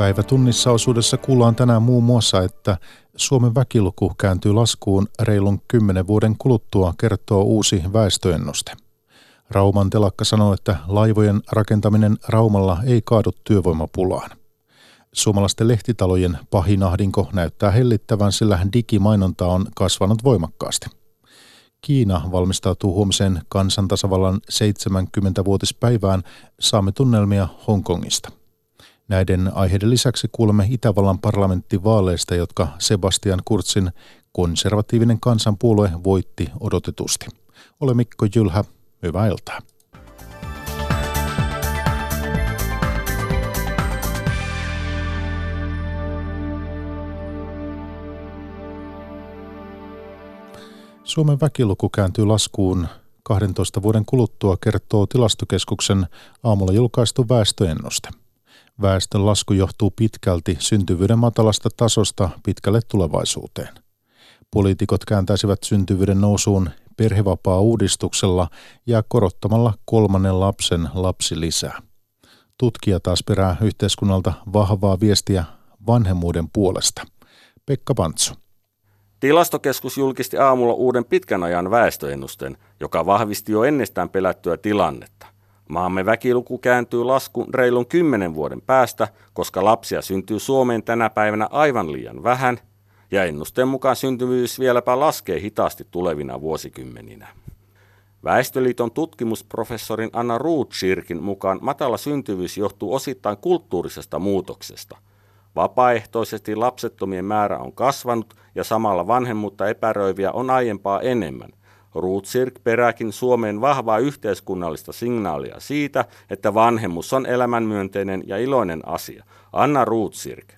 Päivä tunnissa osuudessa kuullaan tänään muun muassa, että Suomen väkiluku kääntyy laskuun reilun kymmenen vuoden kuluttua, kertoo uusi väestöennuste. Rauman telakka sanoo, että laivojen rakentaminen Raumalla ei kaadu työvoimapulaan. Suomalaisten lehtitalojen pahinahdinko näyttää hellittävän, sillä digimainonta on kasvanut voimakkaasti. Kiina valmistautuu huomiseen kansantasavallan 70-vuotispäivään. Saamme tunnelmia Hongkongista. Näiden aiheiden lisäksi kuulemme Itävallan parlamenttivaaleista, jotka Sebastian Kurtsin konservatiivinen kansanpuolue voitti odotetusti. Ole Mikko Jylhä, hyvää iltaa. Suomen väkiluku kääntyy laskuun 12 vuoden kuluttua, kertoo tilastokeskuksen aamulla julkaistu väestöennuste. Väestön lasku johtuu pitkälti syntyvyyden matalasta tasosta pitkälle tulevaisuuteen. Poliitikot kääntäisivät syntyvyyden nousuun perhevapaa-uudistuksella ja korottamalla kolmannen lapsen lapsilisää. Tutkija taas perää yhteiskunnalta vahvaa viestiä vanhemmuuden puolesta. Pekka Pantsu. Tilastokeskus julkisti aamulla uuden pitkän ajan väestöennusteen, joka vahvisti jo ennestään pelättyä tilannetta. Maamme väkiluku kääntyy laskuun reilun kymmenen vuoden päästä, koska lapsia syntyy Suomeen tänä päivänä aivan liian vähän, ja ennusteen mukaan syntyvyys vieläpä laskee hitaasti tulevina vuosikymmeninä. Väestöliiton tutkimusprofessorin Anna Ruutschirkin mukaan matala syntyvyys johtuu osittain kulttuurisesta muutoksesta – Vapaaehtoisesti lapsettomien määrä on kasvanut ja samalla vanhemmuutta epäröiviä on aiempaa enemmän. Ruutsirk perääkin Suomeen vahvaa yhteiskunnallista signaalia siitä, että vanhemmus on elämänmyönteinen ja iloinen asia. Anna Ruutsirk.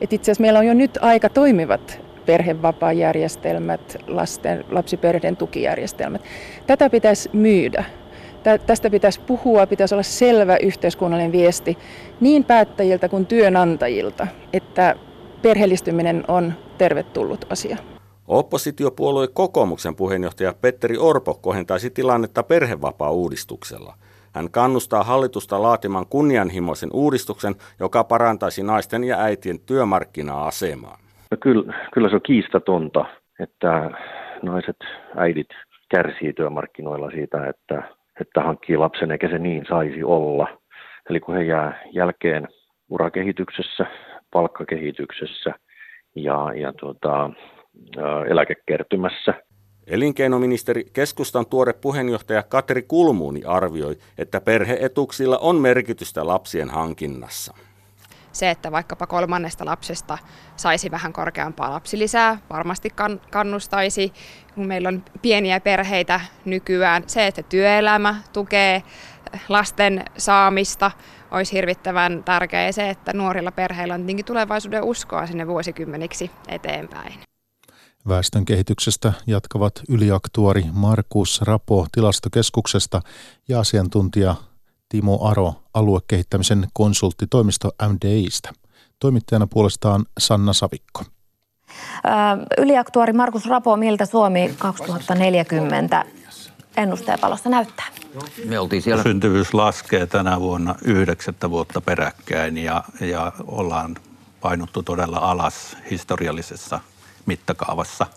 Et itse asiassa meillä on jo nyt aika toimivat perhevapaajärjestelmät, lasten, lapsiperheiden tukijärjestelmät. Tätä pitäisi myydä. Tästä pitäisi puhua, pitäisi olla selvä yhteiskunnallinen viesti niin päättäjiltä kuin työnantajilta, että perheellistyminen on tervetullut asia. Oppositiopuolue kokoomuksen puheenjohtaja Petteri Orpo kohentaisi tilannetta perhevapaa-uudistuksella. Hän kannustaa hallitusta laatimaan kunnianhimoisen uudistuksen, joka parantaisi naisten ja äitien työmarkkina-asemaa. No kyllä, kyllä se on kiistatonta, että naiset, äidit kärsii työmarkkinoilla siitä, että että hankkii lapsen, eikä se niin saisi olla. Eli kun he jää jälkeen urakehityksessä, palkkakehityksessä ja, ja tuota, eläkekertymässä. Elinkeinoministeri keskustan tuore puheenjohtaja Katri Kulmuuni arvioi, että perheetuksilla on merkitystä lapsien hankinnassa se, että vaikkapa kolmannesta lapsesta saisi vähän korkeampaa lapsilisää, varmasti kannustaisi, kun meillä on pieniä perheitä nykyään. Se, että työelämä tukee lasten saamista, olisi hirvittävän tärkeää ja se, että nuorilla perheillä on tietenkin tulevaisuuden uskoa sinne vuosikymmeniksi eteenpäin. Väestön kehityksestä jatkavat yliaktuari Markus Rapo tilastokeskuksesta ja asiantuntija Timo Aro aluekehittämisen konsulttitoimisto MDIstä. Toimittajana puolestaan Sanna Savikko. Yliaktuari Markus Rapo, miltä Suomi 2040 ennusteen valossa näyttää? Me oltiin siellä. Syntyvyys laskee tänä vuonna yhdeksättä vuotta peräkkäin ja, ja ollaan painuttu todella alas historiallisessa mittakaavassa –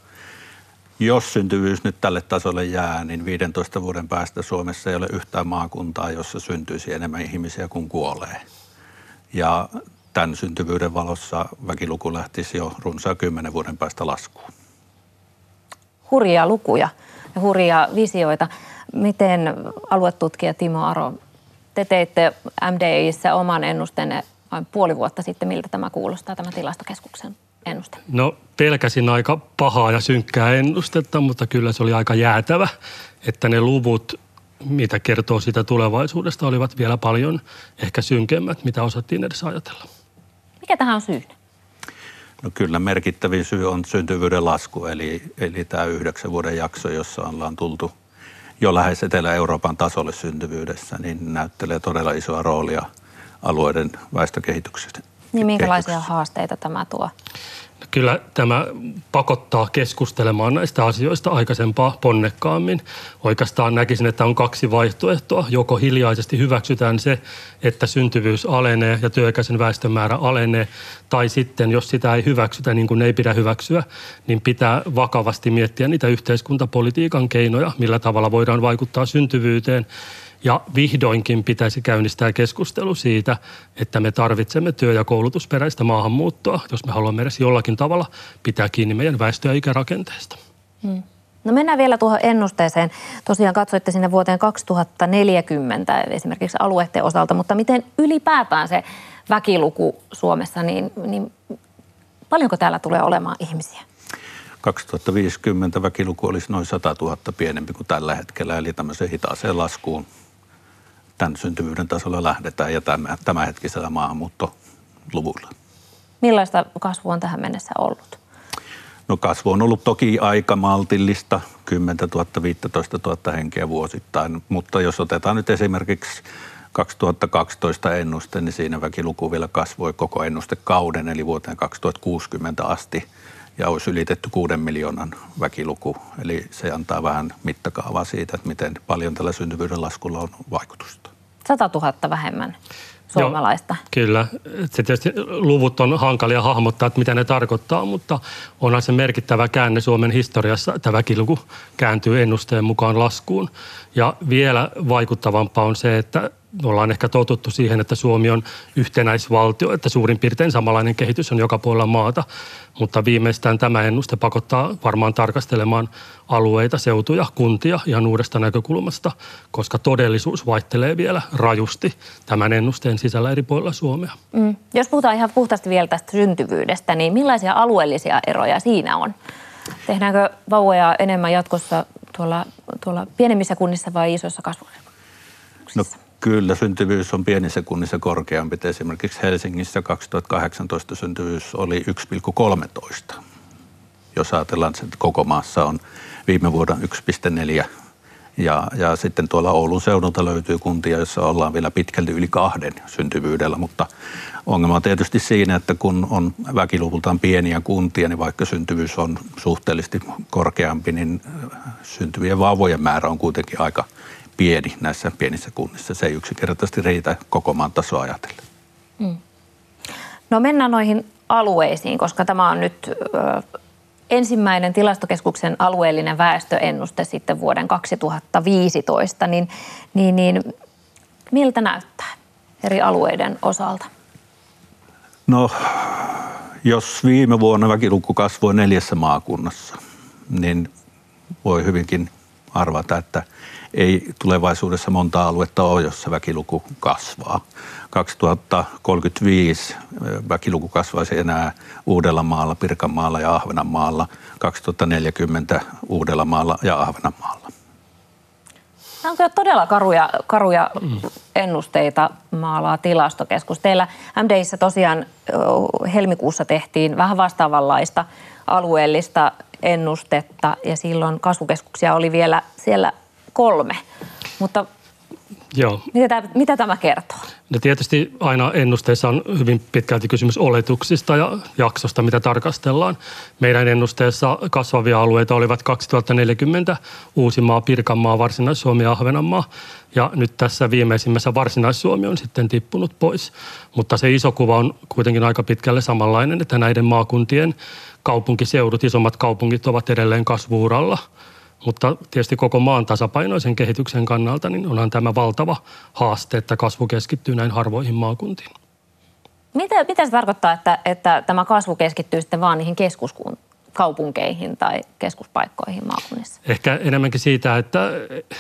jos syntyvyys nyt tälle tasolle jää, niin 15 vuoden päästä Suomessa ei ole yhtään maakuntaa, jossa syntyisi enemmän ihmisiä kuin kuolee. Ja tämän syntyvyyden valossa väkiluku lähtisi jo runsaan 10 vuoden päästä laskuun. Hurjia lukuja ja hurjia visioita. Miten aluetutkija Timo Aro, te teitte MDIssä oman ennusteenne vain puoli vuotta sitten. Miltä tämä kuulostaa, tämä tilastokeskuksen ennuste? No pelkäsin aika pahaa ja synkkää ennustetta, mutta kyllä se oli aika jäätävä, että ne luvut, mitä kertoo siitä tulevaisuudesta, olivat vielä paljon ehkä synkemmät, mitä osattiin edes ajatella. Mikä tähän on syy? No kyllä merkittävin syy on syntyvyyden lasku, eli, eli tämä yhdeksän vuoden jakso, jossa ollaan tultu jo lähes Etelä-Euroopan tasolle syntyvyydessä, niin näyttelee todella isoa roolia alueiden väestökehityksessä. Niin minkälaisia haasteita tämä tuo? Kyllä tämä pakottaa keskustelemaan näistä asioista aikaisempaa ponnekkaammin. Oikeastaan näkisin, että on kaksi vaihtoehtoa. Joko hiljaisesti hyväksytään se, että syntyvyys alenee ja työikäisen väestön määrä alenee, tai sitten jos sitä ei hyväksytä, niin kuin ei pidä hyväksyä, niin pitää vakavasti miettiä niitä yhteiskuntapolitiikan keinoja, millä tavalla voidaan vaikuttaa syntyvyyteen ja vihdoinkin pitäisi käynnistää keskustelu siitä, että me tarvitsemme työ- ja koulutusperäistä maahanmuuttoa, jos me haluamme edes jollakin tavalla pitää kiinni meidän väestö- ja ikärakenteesta. Hmm. No mennään vielä tuohon ennusteeseen. Tosiaan katsoitte sinne vuoteen 2040 esimerkiksi alueiden osalta, mutta miten ylipäätään se väkiluku Suomessa, niin, niin paljonko täällä tulee olemaan ihmisiä? 2050 väkiluku olisi noin 100 000 pienempi kuin tällä hetkellä, eli tämmöiseen hitaaseen laskuun tämän syntyvyyden tasolla lähdetään ja tämä, tämänhetkisellä maahanmuuttoluvulla. Millaista kasvua on tähän mennessä ollut? No kasvu on ollut toki aika maltillista, 10 000, 15 000 henkeä vuosittain, mutta jos otetaan nyt esimerkiksi 2012 ennuste, niin siinä väkiluku vielä kasvoi koko ennustekauden, eli vuoteen 2060 asti – ja olisi ylitetty kuuden miljoonan väkiluku. Eli se antaa vähän mittakaavaa siitä, että miten paljon tällä syntyvyyden laskulla on vaikutusta. 100 000 vähemmän suomalaista. Joo, kyllä. Se tietysti luvut on hankalia hahmottaa, että mitä ne tarkoittaa, mutta onhan se merkittävä käänne Suomen historiassa, että väkiluku kääntyy ennusteen mukaan laskuun. Ja vielä vaikuttavampaa on se, että ollaan ehkä totuttu siihen, että Suomi on yhtenäisvaltio, että suurin piirtein samanlainen kehitys on joka puolella maata. Mutta viimeistään tämä ennuste pakottaa varmaan tarkastelemaan alueita, seutuja, kuntia ihan uudesta näkökulmasta, koska todellisuus vaihtelee vielä rajusti tämän ennusteen sisällä eri puolilla Suomea. Mm. Jos puhutaan ihan puhtaasti vielä tästä syntyvyydestä, niin millaisia alueellisia eroja siinä on? Tehdäänkö vauvoja enemmän jatkossa tuolla, tuolla pienemmissä kunnissa vai isoissa kasvukeskuksissa? No Kyllä, syntyvyys on pienissä kunnissa korkeampi. Esimerkiksi Helsingissä 2018 syntyvyys oli 1,13. Jos ajatellaan, että koko maassa on viime vuonna 1,4. Ja, ja sitten tuolla Oulun seudulta löytyy kuntia, joissa ollaan vielä pitkälti yli kahden syntyvyydellä, mutta ongelma on tietysti siinä, että kun on väkiluvultaan pieniä kuntia, niin vaikka syntyvyys on suhteellisesti korkeampi, niin syntyvien vauvojen määrä on kuitenkin aika pieni näissä pienissä kunnissa. Se ei yksinkertaisesti riitä koko maan tasoa ajatellen. Mm. No mennään noihin alueisiin, koska tämä on nyt ö, ensimmäinen tilastokeskuksen alueellinen väestöennuste sitten vuoden 2015. Niin, niin, niin miltä näyttää eri alueiden osalta? No, jos viime vuonna väkiluku kasvoi neljässä maakunnassa, niin voi hyvinkin arvata, että – ei tulevaisuudessa monta aluetta ole, jossa väkiluku kasvaa. 2035 väkiluku kasvaisi enää Uudellamaalla, Pirkanmaalla ja Ahvenanmaalla, 2040 Uudellamaalla ja Ahvenanmaalla. Nämä on kyllä todella karuja, karuja ennusteita maalaa tilastokeskus. Teillä MDissä tosiaan helmikuussa tehtiin vähän vastaavanlaista alueellista ennustetta ja silloin kasvukeskuksia oli vielä siellä kolme. Mutta Joo. Mitä, tämä, mitä tämä kertoo? No tietysti aina ennusteissa on hyvin pitkälti kysymys oletuksista ja jaksosta, mitä tarkastellaan. Meidän ennusteessa kasvavia alueita olivat 2040 Uusimaa, Pirkanmaa, Varsinais-Suomi ja Ahvenanmaa. Ja nyt tässä viimeisimmässä Varsinais-Suomi on sitten tippunut pois. Mutta se iso kuva on kuitenkin aika pitkälle samanlainen, että näiden maakuntien kaupunkiseudut, isommat kaupungit ovat edelleen kasvuuralla – mutta tietysti koko maan tasapainoisen kehityksen kannalta niin onhan tämä valtava haaste, että kasvu keskittyy näin harvoihin maakuntiin. Mitä, mitä se tarkoittaa, että, että tämä kasvu keskittyy sitten vaan niihin keskuskaupunkeihin tai keskuspaikkoihin maakunnissa? Ehkä enemmänkin siitä, että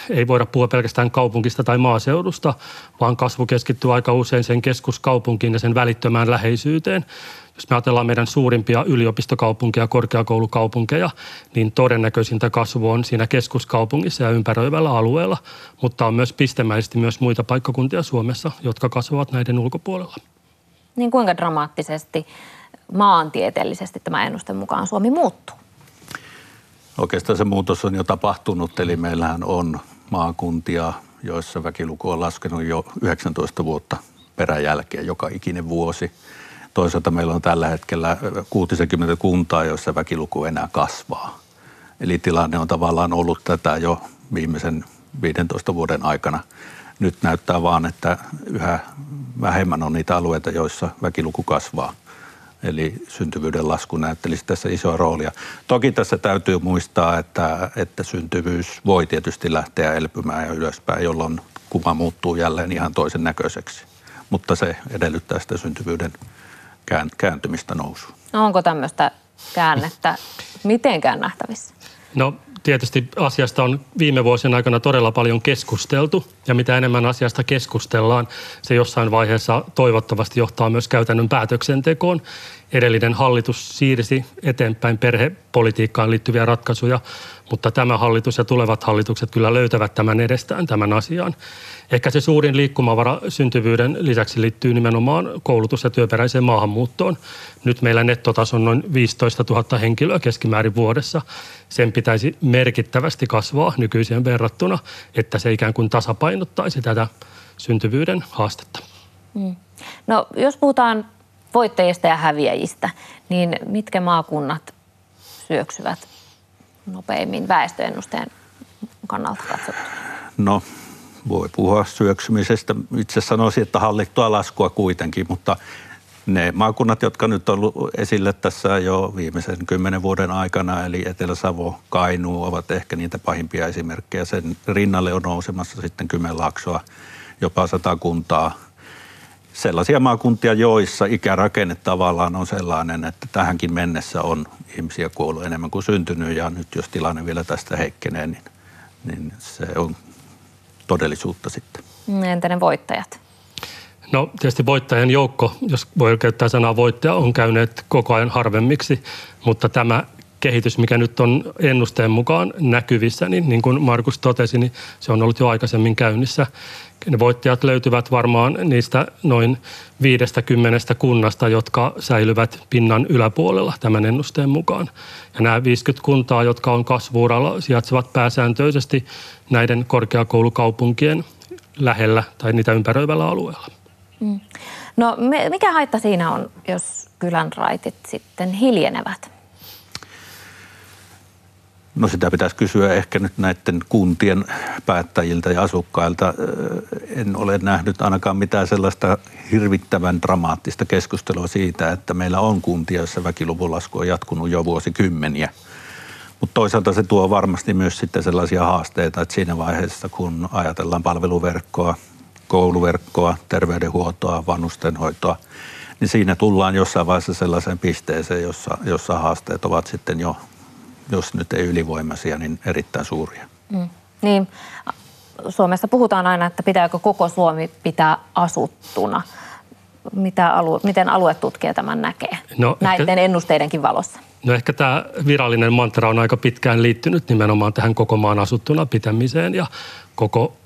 ei voida puhua pelkästään kaupunkista tai maaseudusta, vaan kasvu keskittyy aika usein sen keskuskaupunkiin ja sen välittömään läheisyyteen. Jos me ajatellaan meidän suurimpia yliopistokaupunkeja, korkeakoulukaupunkeja, niin todennäköisintä kasvu on siinä keskuskaupungissa ja ympäröivällä alueella, mutta on myös pistemäisesti myös muita paikkakuntia Suomessa, jotka kasvavat näiden ulkopuolella. Niin kuinka dramaattisesti maantieteellisesti tämä ennuste mukaan Suomi muuttuu? Oikeastaan se muutos on jo tapahtunut, eli meillähän on maakuntia, joissa väkiluku on laskenut jo 19 vuotta peräjälkeen joka ikinen vuosi – toisaalta meillä on tällä hetkellä 60 kuntaa, joissa väkiluku enää kasvaa. Eli tilanne on tavallaan ollut tätä jo viimeisen 15 vuoden aikana. Nyt näyttää vaan, että yhä vähemmän on niitä alueita, joissa väkiluku kasvaa. Eli syntyvyyden lasku näyttelisi tässä isoa roolia. Toki tässä täytyy muistaa, että, että syntyvyys voi tietysti lähteä elpymään ja ylöspäin, jolloin kuva muuttuu jälleen ihan toisen näköiseksi. Mutta se edellyttää sitä syntyvyyden kääntymistä nousuun. No onko tämmöistä käännettä mitenkään nähtävissä? No tietysti asiasta on viime vuosien aikana todella paljon keskusteltu ja mitä enemmän asiasta keskustellaan, se jossain vaiheessa toivottavasti johtaa myös käytännön päätöksentekoon. Edellinen hallitus siirsi eteenpäin perhepolitiikkaan liittyviä ratkaisuja, mutta tämä hallitus ja tulevat hallitukset kyllä löytävät tämän edestään tämän asian. Ehkä se suurin liikkumavara syntyvyyden lisäksi liittyy nimenomaan koulutus- ja työperäiseen maahanmuuttoon. Nyt meillä nettotaso on noin 15 000 henkilöä keskimäärin vuodessa. Sen pitäisi merkittävästi kasvaa nykyiseen verrattuna, että se ikään kuin tasapainottaisi tätä syntyvyyden haastetta. Mm. No jos puhutaan voittajista ja häviäjistä, niin mitkä maakunnat syöksyvät nopeimmin väestöennusteen kannalta katsottuna? No voi puhua syöksymisestä. Itse sanoisin, että hallittua laskua kuitenkin, mutta ne maakunnat, jotka nyt on ollut esille tässä jo viimeisen kymmenen vuoden aikana, eli Etelä-Savo, Kainuu, ovat ehkä niitä pahimpia esimerkkejä. Sen rinnalle on nousemassa sitten Kymenlaaksoa, jopa sata kuntaa. Sellaisia maakuntia, joissa ikärakenne tavallaan on sellainen, että tähänkin mennessä on ihmisiä kuollut enemmän kuin syntynyt, ja nyt jos tilanne vielä tästä heikkenee, niin, niin se on todellisuutta sitten. Entä ne voittajat? No tietysti voittajien joukko, jos voi käyttää sanaa voittaja, on käyneet koko ajan harvemmiksi, mutta tämä kehitys, mikä nyt on ennusteen mukaan näkyvissä, niin, niin kuin Markus totesi, niin se on ollut jo aikaisemmin käynnissä. Ne voittajat löytyvät varmaan niistä noin 50 kunnasta, jotka säilyvät pinnan yläpuolella tämän ennusteen mukaan. Ja nämä 50 kuntaa, jotka on kasvuuralla, sijaitsevat pääsääntöisesti näiden korkeakoulukaupunkien lähellä tai niitä ympäröivällä alueella. Mm. No mikä haitta siinä on, jos kylän raitit sitten hiljenevät? No sitä pitäisi kysyä ehkä nyt näiden kuntien päättäjiltä ja asukkailta. En ole nähnyt ainakaan mitään sellaista hirvittävän dramaattista keskustelua siitä, että meillä on kuntia, joissa väkiluvun lasku on jatkunut jo vuosikymmeniä. Mutta toisaalta se tuo varmasti myös sitten sellaisia haasteita, että siinä vaiheessa kun ajatellaan palveluverkkoa, kouluverkkoa, terveydenhuoltoa, vanhustenhoitoa, niin siinä tullaan jossain vaiheessa sellaiseen pisteeseen, jossa, jossa haasteet ovat sitten jo jos nyt ei ylivoimaisia, niin erittäin suuria. Mm. Niin, Suomessa puhutaan aina, että pitääkö koko Suomi pitää asuttuna. Mitä alue, miten aluetutkija tämän näkee no, näiden ehkä, ennusteidenkin valossa? No ehkä tämä virallinen mantra on aika pitkään liittynyt nimenomaan tähän koko maan asuttuna pitämiseen ja koko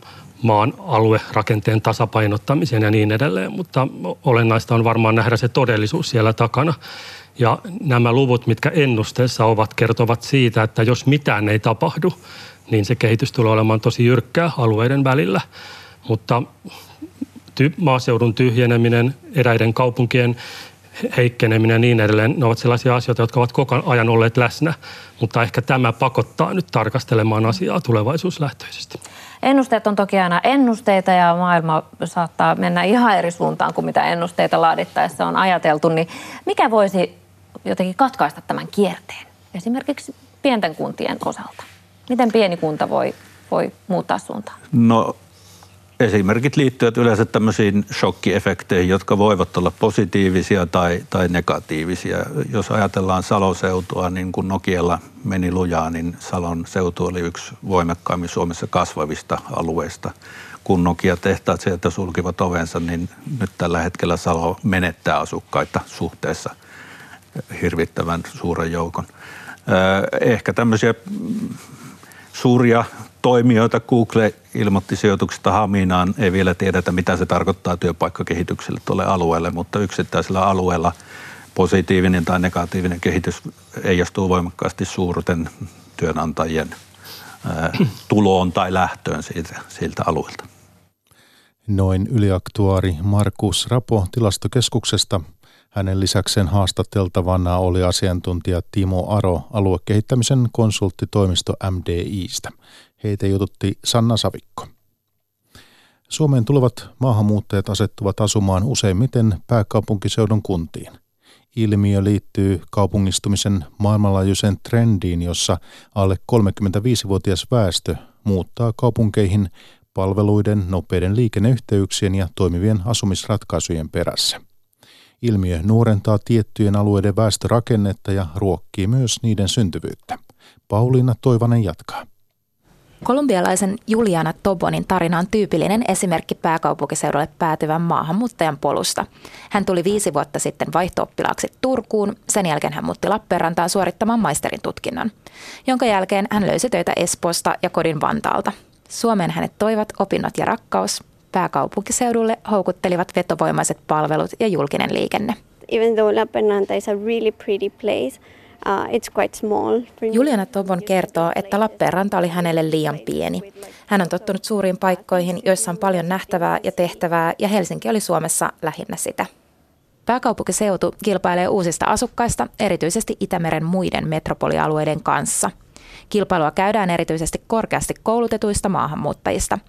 maan aluerakenteen tasapainottamiseen ja niin edelleen, mutta olennaista on varmaan nähdä se todellisuus siellä takana. Ja nämä luvut, mitkä ennusteessa ovat, kertovat siitä, että jos mitään ei tapahdu, niin se kehitys tulee olemaan tosi jyrkkää alueiden välillä. Mutta ty- maaseudun tyhjeneminen, eräiden kaupunkien heikkeneminen ja niin edelleen, ne ovat sellaisia asioita, jotka ovat koko ajan olleet läsnä, mutta ehkä tämä pakottaa nyt tarkastelemaan asiaa tulevaisuuslähtöisesti. Ennusteet on toki aina ennusteita ja maailma saattaa mennä ihan eri suuntaan kuin mitä ennusteita laadittaessa on ajateltu, niin mikä voisi jotenkin katkaista tämän kierteen, esimerkiksi pienten kuntien osalta? Miten pieni kunta voi, voi muuttaa suuntaa? No esimerkit liittyvät yleensä tämmöisiin shokkiefekteihin, jotka voivat olla positiivisia tai, tai negatiivisia. Jos ajatellaan Saloseutua, niin kun Nokialla meni lujaa, niin Salon seutu oli yksi voimakkaimmin Suomessa kasvavista alueista. Kun Nokia-tehtaat sieltä sulkivat ovensa, niin nyt tällä hetkellä Salo menettää asukkaita suhteessa – hirvittävän suuren joukon. Ehkä tämmöisiä suuria toimijoita, Google ilmoitti sijoituksesta Haminaan, ei vielä tiedetä mitä se tarkoittaa työpaikkakehitykselle tuolle alueelle, mutta yksittäisellä alueella positiivinen tai negatiivinen kehitys heijastuu voimakkaasti suurten työnantajien tuloon tai lähtöön siitä, siltä alueelta. Noin yliaktuaari Markus Rapo tilastokeskuksesta – Hänen lisäkseen haastateltavana oli asiantuntija Timo Aro aluekehittämisen konsulttitoimisto MDIstä. Heitä jututti Sanna Savikko. Suomeen tulevat maahanmuuttajat asettuvat asumaan useimmiten pääkaupunkiseudun kuntiin. Ilmiö liittyy kaupungistumisen maailmanlaajuiseen trendiin, jossa alle 35-vuotias väestö muuttaa kaupunkeihin palveluiden, nopeiden liikenneyhteyksien ja toimivien asumisratkaisujen perässä. Ilmiö nuorentaa tiettyjen alueiden väestörakennetta ja ruokkii myös niiden syntyvyyttä. Pauliina Toivanen jatkaa. Kolumbialaisen Juliana Tobonin tarina on tyypillinen esimerkki pääkaupunkiseudulle päätyvän maahanmuuttajan polusta. Hän tuli viisi vuotta sitten vaihtooppilaaksi Turkuun, sen jälkeen hän muutti Lappeenrantaan suorittamaan maisterin tutkinnon, jonka jälkeen hän löysi töitä Espoosta ja kodin Vantaalta. Suomeen hänet toivat opinnot ja rakkaus. Pääkaupunkiseudulle houkuttelivat vetovoimaiset palvelut ja julkinen liikenne. Even though Lappeenranta is a really pretty place, Uh. Juliana Tobon kertoo, että Lappeenranta oli hänelle liian pieni. Hän on tottunut suuriin paikkoihin, joissa on paljon nähtävää ja tehtävää, ja Helsinki oli Suomessa lähinnä sitä. Pääkaupunkiseutu kilpailee uusista asukkaista, erityisesti Itämeren muiden metropolialueiden kanssa. Kilpailua käydään erityisesti korkeasti koulutetuista maahanmuuttajista.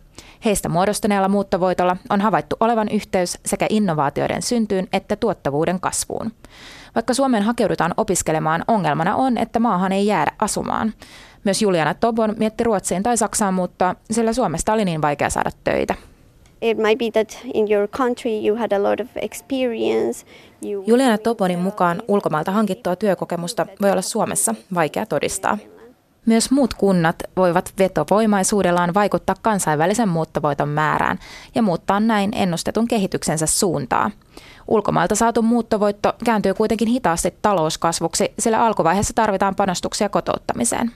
Heistä muodostuneella muuttovoitolla on havaittu olevan yhteys sekä innovaatioiden syntyyn että tuottavuuden kasvuun. Vaikka Suomeen hakeudutaan opiskelemaan, ongelmana on, että maahan ei jäädä asumaan. Myös Juliana Tobon mietti Ruotsiin tai Saksaan muuttaa, sillä Suomesta oli niin vaikea saada töitä. It might be that in your country you had a lot of experience. You... Juliana Tobonin mukaan ulkomailta hankittua työkokemusta voi olla Suomessa vaikea todistaa. Myös muut kunnat voivat vetovoimaisuudellaan vaikuttaa kansainvälisen muuttovoiton määrään ja muuttaa näin ennustetun kehityksensä suuntaa. Ulkomailta saatu muuttovoitto kääntyy kuitenkin hitaasti talouskasvuksi, sillä alkuvaiheessa tarvitaan panostuksia kotouttamiseen.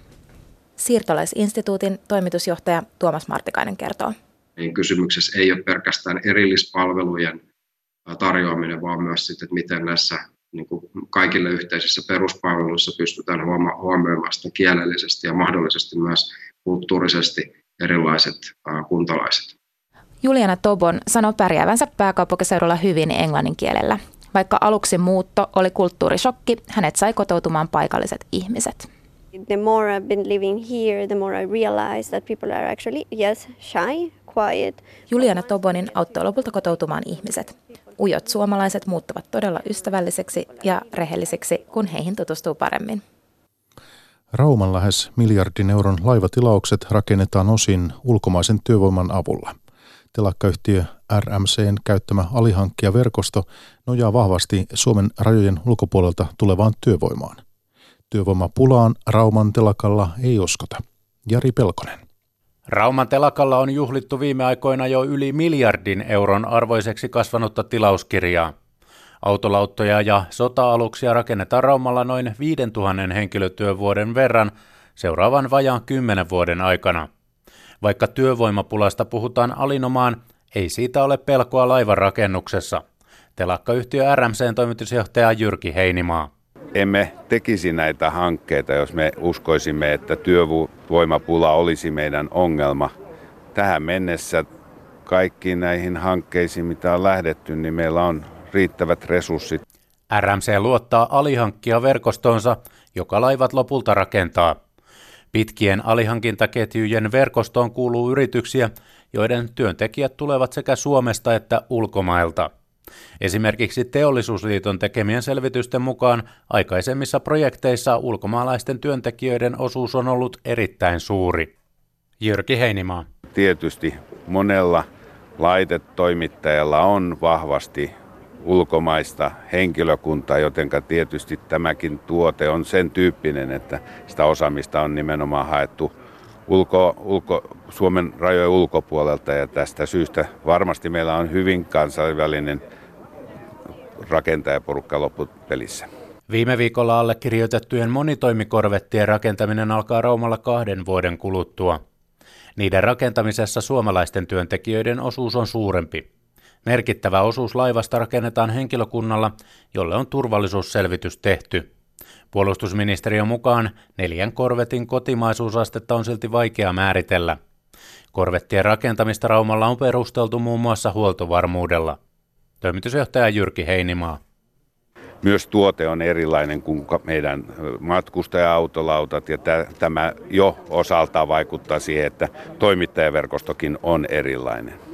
Siirtolaisinstituutin toimitusjohtaja Tuomas Martikainen kertoo. Niin kysymyksessä ei ole pelkästään erillispalvelujen tarjoaminen, vaan myös sitten, että miten näissä niin kuin kaikille yhteisissä peruspalveluissa pystytään huomioimaan sitä kielellisesti ja mahdollisesti myös kulttuurisesti erilaiset kuntalaiset. Juliana Tobon sanoi pärjäävänsä pääkaupunkiseudulla hyvin englannin kielellä. Vaikka aluksi muutto oli kulttuurishokki, hänet sai kotoutumaan paikalliset ihmiset. The more I've been living here, the more I realize that people are actually, yes, shy, quiet. Juliana Tobonin auttoi lopulta kotoutumaan ihmiset. Ujot suomalaiset muuttuvat todella ystävällisiksi ja rehellisiksi, kun heihin tutustuu paremmin. Rauman lähes miljardin euron laivatilaukset rakennetaan osin ulkomaisen työvoiman avulla. Telakkayhtiö RMCn käyttämä alihankkijaverkosto nojaa vahvasti Suomen rajojen ulkopuolelta tulevaan työvoimaan. Työvoimapulaan Rauman telakalla ei uskota. Jari Pelkonen. Rauman telakalla on juhlittu viime aikoina jo yli miljardin euron arvoiseksi kasvanutta tilauskirjaa. Autolauttoja ja sota-aluksia rakennetaan Raumalla noin 5000 henkilötyövuoden verran seuraavan vajaan 10 vuoden aikana. Vaikka työvoimapulasta puhutaan alinomaan, ei siitä ole pelkoa laivan rakennuksessa. Telakkayhtiö RMCn toimitusjohtaja Jyrki Heinimaa emme tekisi näitä hankkeita, jos me uskoisimme, että työvoimapula olisi meidän ongelma. Tähän mennessä kaikkiin näihin hankkeisiin, mitä on lähdetty, niin meillä on riittävät resurssit. RMC luottaa alihankkia verkostonsa, joka laivat lopulta rakentaa. Pitkien alihankintaketjujen verkostoon kuuluu yrityksiä, joiden työntekijät tulevat sekä Suomesta että ulkomailta. Esimerkiksi Teollisuusliiton tekemien selvitysten mukaan aikaisemmissa projekteissa ulkomaalaisten työntekijöiden osuus on ollut erittäin suuri. Jyrki Heinimaa. Tietysti monella laitetoimittajalla on vahvasti ulkomaista henkilökuntaa, joten tietysti tämäkin tuote on sen tyyppinen, että sitä osaamista on nimenomaan haettu ulko, ulko, Suomen rajojen ulkopuolelta ja tästä syystä varmasti meillä on hyvin kansainvälinen rakentajaporukka loppupelissä. Viime viikolla allekirjoitettujen monitoimikorvettien rakentaminen alkaa Raumalla kahden vuoden kuluttua. Niiden rakentamisessa suomalaisten työntekijöiden osuus on suurempi. Merkittävä osuus laivasta rakennetaan henkilökunnalla, jolle on turvallisuusselvitys tehty. Puolustusministeriön mukaan neljän korvetin kotimaisuusastetta on silti vaikea määritellä. Korvettien rakentamista Raumalla on perusteltu muun muassa huoltovarmuudella. Toimitusjohtaja Jyrki Heinimaa. myös tuote on erilainen kuin meidän matkustaja-autolautat ja tämä jo osaltaan vaikuttaa siihen, että toimittajaverkostokin on erilainen.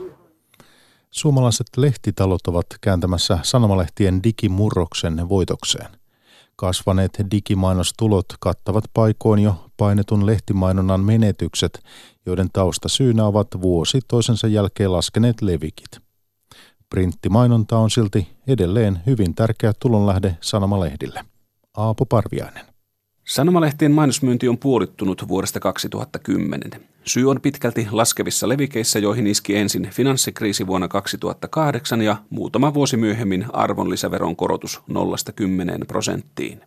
Suomalaiset lehtitalot ovat kääntämässä sanomalehtien digimurroksen voitokseen. Kasvaneet digimainostulot kattavat paikoin jo painetun lehtimainonnan menetykset, joiden tausta syynä ovat vuosi toisensa jälkeen laskeneet levikit. Printtimainonta on silti edelleen hyvin tärkeä tulonlähde sanomalehdille. Aapo Parviainen. Sanomalehtien mainosmyynti on puolittunut vuodesta 2010. Syy on pitkälti laskevissa levikeissä, joihin iski ensin finanssikriisi vuonna 2008 ja muutama vuosi myöhemmin arvonlisäveron korotus 0-10 prosenttiin.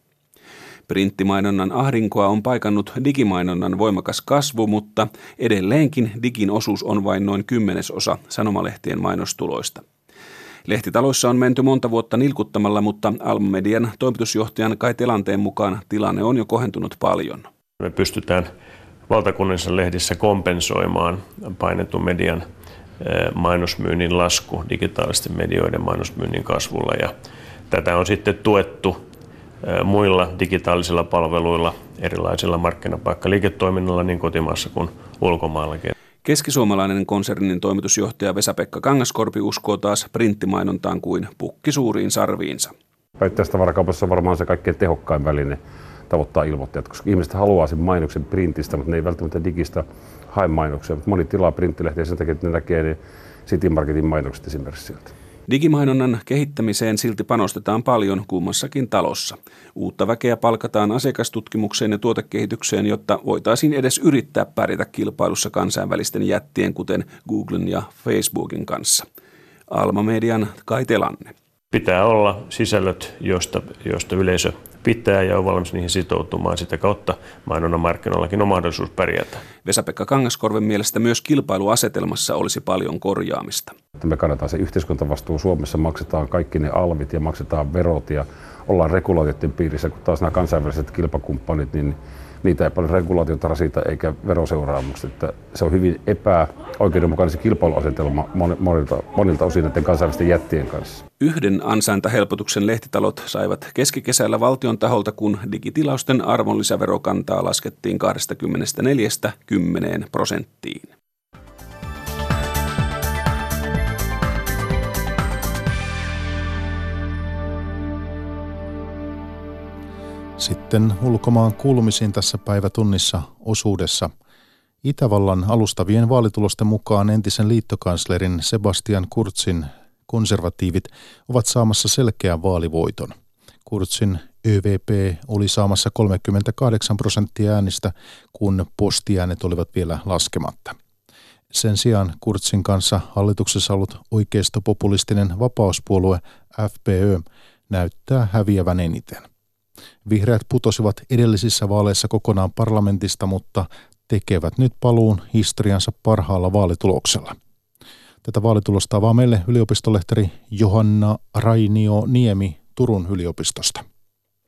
Printtimainonnan ahdinkoa on paikannut digimainonnan voimakas kasvu, mutta edelleenkin digin osuus on vain noin kymmenesosa sanomalehtien mainostuloista. Lehtitaloissa on menty monta vuotta nilkuttamalla, mutta Alma-median toimitusjohtajan Kai Telanteen mukaan tilanne on jo kohentunut paljon. Me pystytään valtakunnallisissa lehdissä kompensoimaan painetun median eh, mainosmyynnin lasku digitaalisten medioiden mainosmyynnin kasvulla ja tätä on sitten tuettu eh, muilla digitaalisilla palveluilla, erilaisilla markkinapaikkaliiketoiminnalla niin kotimaassa kuin ulkomaallakin. Keskisuomalainen konsernin toimitusjohtaja Vesa-Pekka Kangaskorpi uskoo taas printtimainontaan kuin pukki suuriin sarviinsa. Päittäistavarakaupassa on varmaan se kaikkein tehokkain väline tavoittaa ilmoittajat, koska ihmiset haluaa sen mainoksen printistä, mutta ne ei välttämättä digistä hae mainoksia. Moni tilaa printtilehtiä sen takia, että ne näkee ne City Marketin mainokset esimerkiksi sieltä. Digimainonnan kehittämiseen silti panostetaan paljon kummassakin talossa. Uutta väkeä palkataan asiakastutkimukseen ja tuotekehitykseen, jotta voitaisiin edes yrittää pärjätä kilpailussa kansainvälisten jättien, kuten Googlen ja Facebookin kanssa. Alma Median Kai Telanne. Pitää olla sisällöt, joista, joista yleisö pitää ja on valmis niihin sitoutumaan. Sitä kautta mainonnan markkinoillakin on mahdollisuus pärjätä. Vesa-Pekka Kangaskorven mielestä myös kilpailuasetelmassa olisi paljon korjaamista. Me kannataan se yhteiskuntavastuu. Suomessa maksetaan kaikki ne alvit ja maksetaan verot ja ollaan regulaatioiden piirissä, kun taas nämä kansainväliset kilpakumppanit, niin niitä ei paljon regulaatiota rasita eikä veroseuraamuksia. Että se on hyvin epäoikeudenmukainen se kilpailuasetelma monilta, monilta osin näiden kansainvälisten jättien kanssa. Yhden ansaintahelpotuksen lehtitalot saivat keskikesällä valtion taholta, kun digitilausten arvonlisäverokantaa laskettiin 24 10 prosenttiin. Sitten ulkomaan kuulumisiin tässä päivätunnissa osuudessa. Itävallan alustavien vaalitulosten mukaan entisen liittokanslerin Sebastian Kurzin konservatiivit ovat saamassa selkeän vaalivoiton. Kurzin ÖVP oli saamassa 38 prosenttia äänistä, kun postiäänet olivat vielä laskematta. Sen sijaan Kurzin kanssa hallituksessa ollut oikeistopopulistinen vapauspuolue FPÖ näyttää häviävän eniten. Vihreät putosivat edellisissä vaaleissa kokonaan parlamentista, mutta tekevät nyt paluun historiansa parhaalla vaalituloksella. Tätä vaalitulosta avaa meille yliopistolehteri Johanna Rainio Niemi Turun yliopistosta.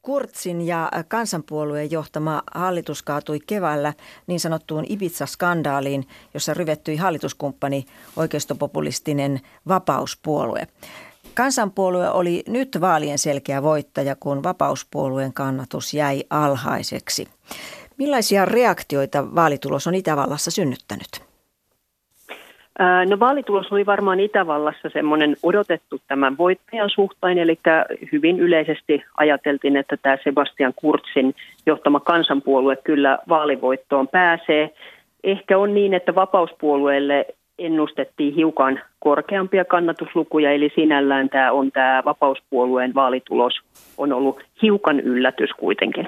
Kurtsin ja kansanpuolueen johtama hallitus kaatui keväällä niin sanottuun Ibiza-skandaaliin, jossa ryvettyi hallituskumppani oikeistopopulistinen vapauspuolue. Kansanpuolue oli nyt vaalien selkeä voittaja, kun vapauspuolueen kannatus jäi alhaiseksi. Millaisia reaktioita vaalitulos on Itävallassa synnyttänyt? No vaalitulos oli varmaan Itävallassa semmoinen odotettu tämän voittajan suhtain, eli hyvin yleisesti ajateltiin, että tämä Sebastian Kurtsin johtama kansanpuolue kyllä vaalivoittoon pääsee. Ehkä on niin, että vapauspuolueelle ennustettiin hiukan korkeampia kannatuslukuja, eli sinällään tämä on tämä vapauspuolueen vaalitulos on ollut hiukan yllätys kuitenkin.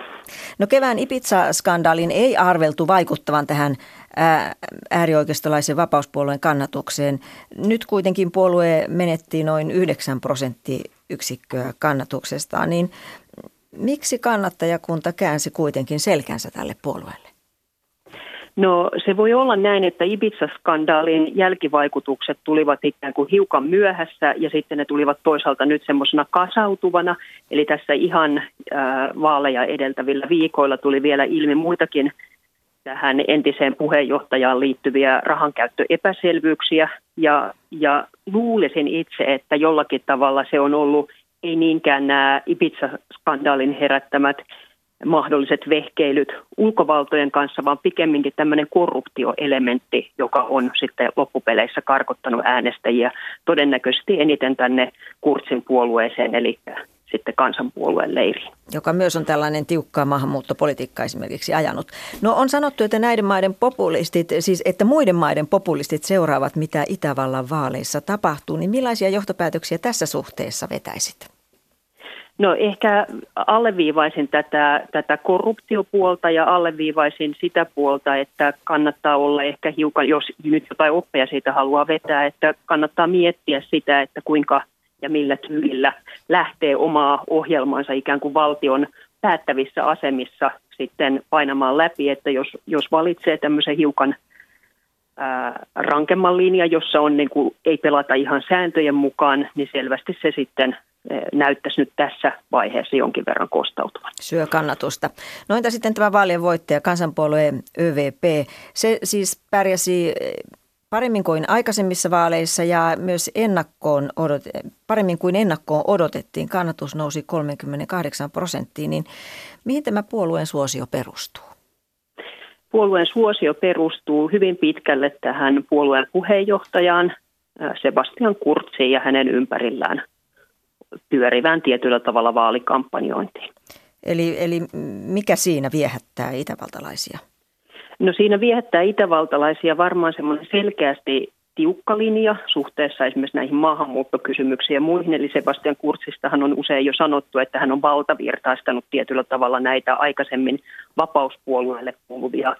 No kevään Ibiza-skandaalin ei arveltu vaikuttavan tähän äärioikeistolaisen vapauspuolueen kannatukseen. Nyt kuitenkin puolue menetti noin 9 prosenttiyksikköä kannatuksestaan, niin miksi kannattajakunta käänsi kuitenkin selkänsä tälle puolueelle? No se voi olla näin, että Ibiza-skandaalin jälkivaikutukset tulivat ikään kuin hiukan myöhässä ja sitten ne tulivat toisaalta nyt semmoisena kasautuvana. Eli tässä ihan äh, vaaleja edeltävillä viikoilla tuli vielä ilmi muitakin tähän entiseen puheenjohtajaan liittyviä rahankäyttöepäselvyyksiä ja, ja luulisin itse, että jollakin tavalla se on ollut ei niinkään nämä Ibiza-skandaalin herättämät mahdolliset vehkeilyt ulkovaltojen kanssa, vaan pikemminkin tämmöinen korruptioelementti, joka on sitten loppupeleissä karkottanut äänestäjiä todennäköisesti eniten tänne Kurtsin puolueeseen, eli sitten kansanpuolueen leiriin. Joka myös on tällainen tiukkaa maahanmuuttopolitiikka esimerkiksi ajanut. No on sanottu, että näiden maiden populistit, siis että muiden maiden populistit seuraavat, mitä Itävallan vaaleissa tapahtuu, niin millaisia johtopäätöksiä tässä suhteessa vetäisit? No ehkä alleviivaisin tätä, tätä korruptiopuolta ja alleviivaisin sitä puolta, että kannattaa olla ehkä hiukan, jos nyt jotain oppeja siitä haluaa vetää, että kannattaa miettiä sitä, että kuinka ja millä tyylillä lähtee omaa ohjelmaansa ikään kuin valtion päättävissä asemissa sitten painamaan läpi, että jos, jos valitsee tämmöisen hiukan ää, rankemman linja, jossa on niin kuin, ei pelata ihan sääntöjen mukaan, niin selvästi se sitten näyttäisi nyt tässä vaiheessa jonkin verran kostautuvan. Syö kannatusta. No entä sitten tämä vaalien voittaja, kansanpuolue ÖVP? Se siis pärjäsi paremmin kuin aikaisemmissa vaaleissa ja myös ennakkoon odot, paremmin kuin ennakkoon odotettiin. Kannatus nousi 38 prosenttiin, niin mihin tämä puolueen suosio perustuu? Puolueen suosio perustuu hyvin pitkälle tähän puolueen puheenjohtajaan Sebastian Kurtsiin ja hänen ympärillään pyörivään tietyllä tavalla vaalikampanjointiin. Eli, eli mikä siinä viehättää itävaltalaisia? No siinä viehättää itävaltalaisia varmaan semmoinen selkeästi tiukka linja suhteessa esimerkiksi näihin maahanmuuttokysymyksiin ja muihin. Eli Sebastian Kurtsistahan on usein jo sanottu, että hän on valtavirtaistanut tietyllä tavalla näitä aikaisemmin vapauspuolueelle kuuluvia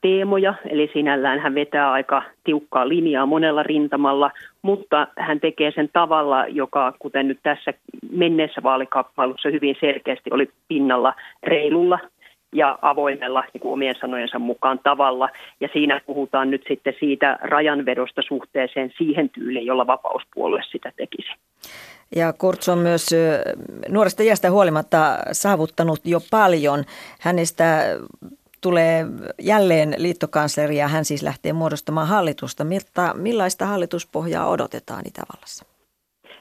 teemoja, eli sinällään hän vetää aika tiukkaa linjaa monella rintamalla, mutta hän tekee sen tavalla, joka kuten nyt tässä menneessä vaalikappailussa hyvin selkeästi oli pinnalla reilulla ja avoimella niin kuin omien sanojensa mukaan tavalla. Ja siinä puhutaan nyt sitten siitä rajanvedosta suhteeseen siihen tyyliin, jolla vapauspuolue sitä tekisi. Ja Kurz on myös nuoresta iästä huolimatta saavuttanut jo paljon. Hänestä tulee jälleen liittokansleri ja hän siis lähtee muodostamaan hallitusta. Miltä, millaista hallituspohjaa odotetaan Itävallassa?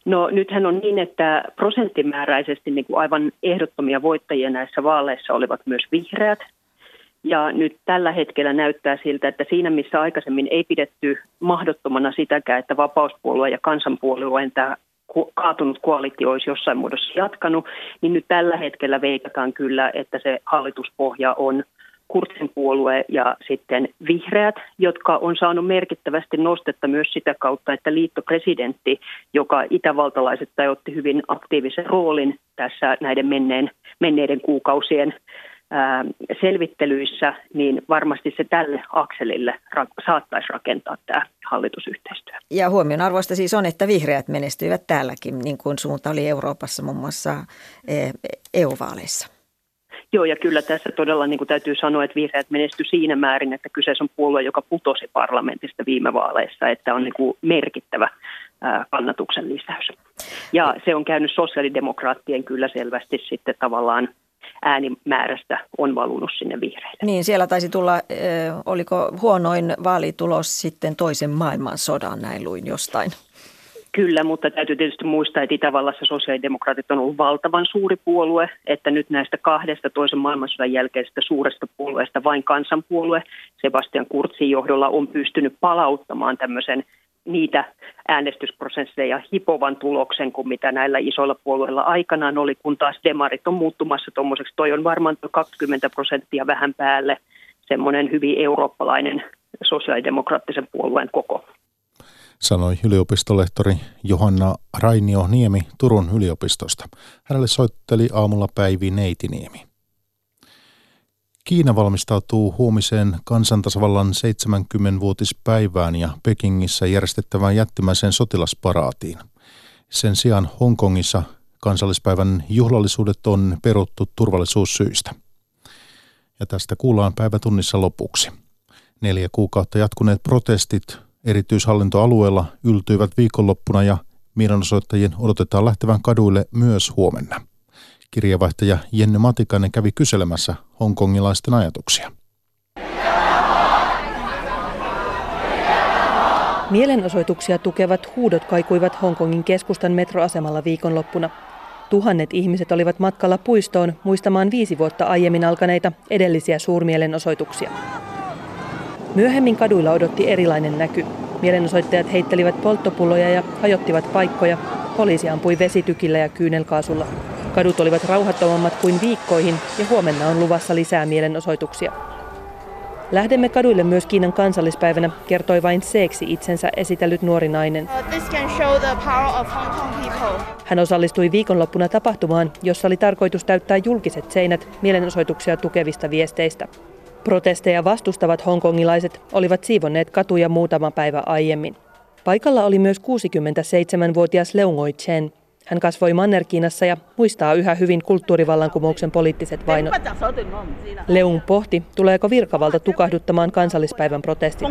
No nythän on niin, että prosenttimääräisesti niin kuin aivan ehdottomia voittajia näissä vaaleissa olivat myös vihreät. Ja nyt tällä hetkellä näyttää siltä, että siinä missä aikaisemmin ei pidetty mahdottomana sitäkään, että vapauspuolue ja kansanpuolue tämä kaatunut koalitio olisi jossain muodossa jatkanut, niin nyt tällä hetkellä veikataan kyllä, että se hallituspohja on – Kurtsin puolue ja sitten vihreät, jotka on saanut merkittävästi nostetta myös sitä kautta, että liittopresidentti, joka itävaltalaiset otti hyvin aktiivisen roolin tässä näiden menneen, menneiden kuukausien ää, selvittelyissä, niin varmasti se tälle akselille ra- saattaisi rakentaa tämä hallitusyhteistyö. Ja huomionarvoista siis on, että vihreät menestyivät täälläkin, niin kuin suunta oli Euroopassa muun muassa EU-vaaleissa. Joo, ja kyllä tässä todella niin kuin täytyy sanoa, että vihreät menesty siinä määrin, että kyseessä on puolue, joka putosi parlamentista viime vaaleissa, että on niin kuin merkittävä kannatuksen lisäys. Ja se on käynyt sosiaalidemokraattien kyllä selvästi sitten tavallaan äänimäärästä on valunut sinne vihreille. Niin, siellä taisi tulla, oliko huonoin vaalitulos sitten toisen maailmansodan, näin luin jostain. Kyllä, mutta täytyy tietysti muistaa, että Itävallassa sosiaalidemokraatit on ollut valtavan suuri puolue, että nyt näistä kahdesta toisen maailmansodan jälkeisestä suuresta puolueesta vain kansanpuolue Sebastian Kurtsin johdolla on pystynyt palauttamaan tämmöisen niitä äänestysprosesseja hipovan tuloksen kuin mitä näillä isoilla puolueilla aikanaan oli, kun taas demarit on muuttumassa tuommoiseksi. Toi on varmaan 20 prosenttia vähän päälle semmoinen hyvin eurooppalainen sosiaalidemokraattisen puolueen koko sanoi yliopistolehtori Johanna Rainio Niemi Turun yliopistosta. Hänelle soitteli aamulla Päivi Neitiniemi. Kiina valmistautuu huomiseen kansantasavallan 70-vuotispäivään ja Pekingissä järjestettävään jättimäiseen sotilasparaatiin. Sen sijaan Hongkongissa kansallispäivän juhlallisuudet on peruttu turvallisuussyistä. Ja tästä kuullaan päivätunnissa lopuksi. Neljä kuukautta jatkuneet protestit erityishallintoalueella yltyivät viikonloppuna ja mielenosoittajien odotetaan lähtevän kaduille myös huomenna. Kirjavaihtaja Jenny Matikainen kävi kyselemässä hongkongilaisten ajatuksia. Mielenosoituksia tukevat huudot kaikuivat Hongkongin keskustan metroasemalla viikonloppuna. Tuhannet ihmiset olivat matkalla puistoon muistamaan viisi vuotta aiemmin alkaneita edellisiä suurmielenosoituksia. Myöhemmin kaduilla odotti erilainen näky. Mielenosoittajat heittelivät polttopulloja ja hajottivat paikkoja. Poliisi ampui vesitykillä ja kyynelkaasulla. Kadut olivat rauhattomammat kuin viikkoihin ja huomenna on luvassa lisää mielenosoituksia. Lähdemme kaduille myös Kiinan kansallispäivänä, kertoi vain seeksi itsensä esitellyt nuori nainen. Hän osallistui viikonloppuna tapahtumaan, jossa oli tarkoitus täyttää julkiset seinät mielenosoituksia tukevista viesteistä. Protesteja vastustavat hongkongilaiset olivat siivonneet katuja muutama päivä aiemmin. Paikalla oli myös 67-vuotias Leungoi Chen, hän kasvoi Manner-Kiinassa ja muistaa yhä hyvin kulttuurivallankumouksen poliittiset vainot. Leung pohti, tuleeko virkavalta tukahduttamaan kansallispäivän protestit.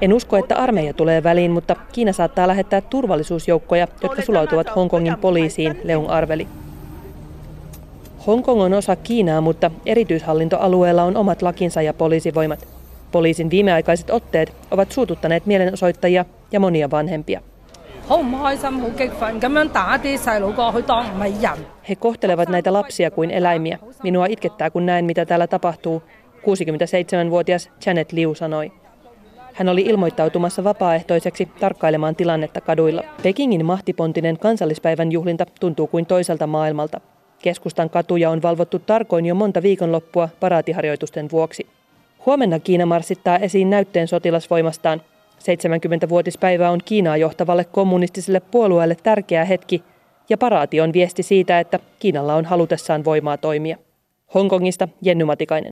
En usko, että armeija tulee väliin, mutta Kiina saattaa lähettää turvallisuusjoukkoja, jotka sulautuvat Hongkongin poliisiin, Leung arveli. Hongkong on osa Kiinaa, mutta erityishallintoalueella on omat lakinsa ja poliisivoimat. Poliisin viimeaikaiset otteet ovat suututtaneet mielenosoittajia ja monia vanhempia. He kohtelevat näitä lapsia kuin eläimiä. Minua itkettää, kun näen, mitä täällä tapahtuu, 67-vuotias Janet Liu sanoi. Hän oli ilmoittautumassa vapaaehtoiseksi tarkkailemaan tilannetta kaduilla. Pekingin mahtipontinen kansallispäivän juhlinta tuntuu kuin toiselta maailmalta. Keskustan katuja on valvottu tarkoin jo monta viikonloppua paraatiharjoitusten vuoksi. Huomenna Kiina marssittaa esiin näytteen sotilasvoimastaan. 70-vuotispäivä on Kiinaa johtavalle kommunistiselle puolueelle tärkeä hetki, ja paraati on viesti siitä, että Kiinalla on halutessaan voimaa toimia. Hongkongista Jenny Matikainen.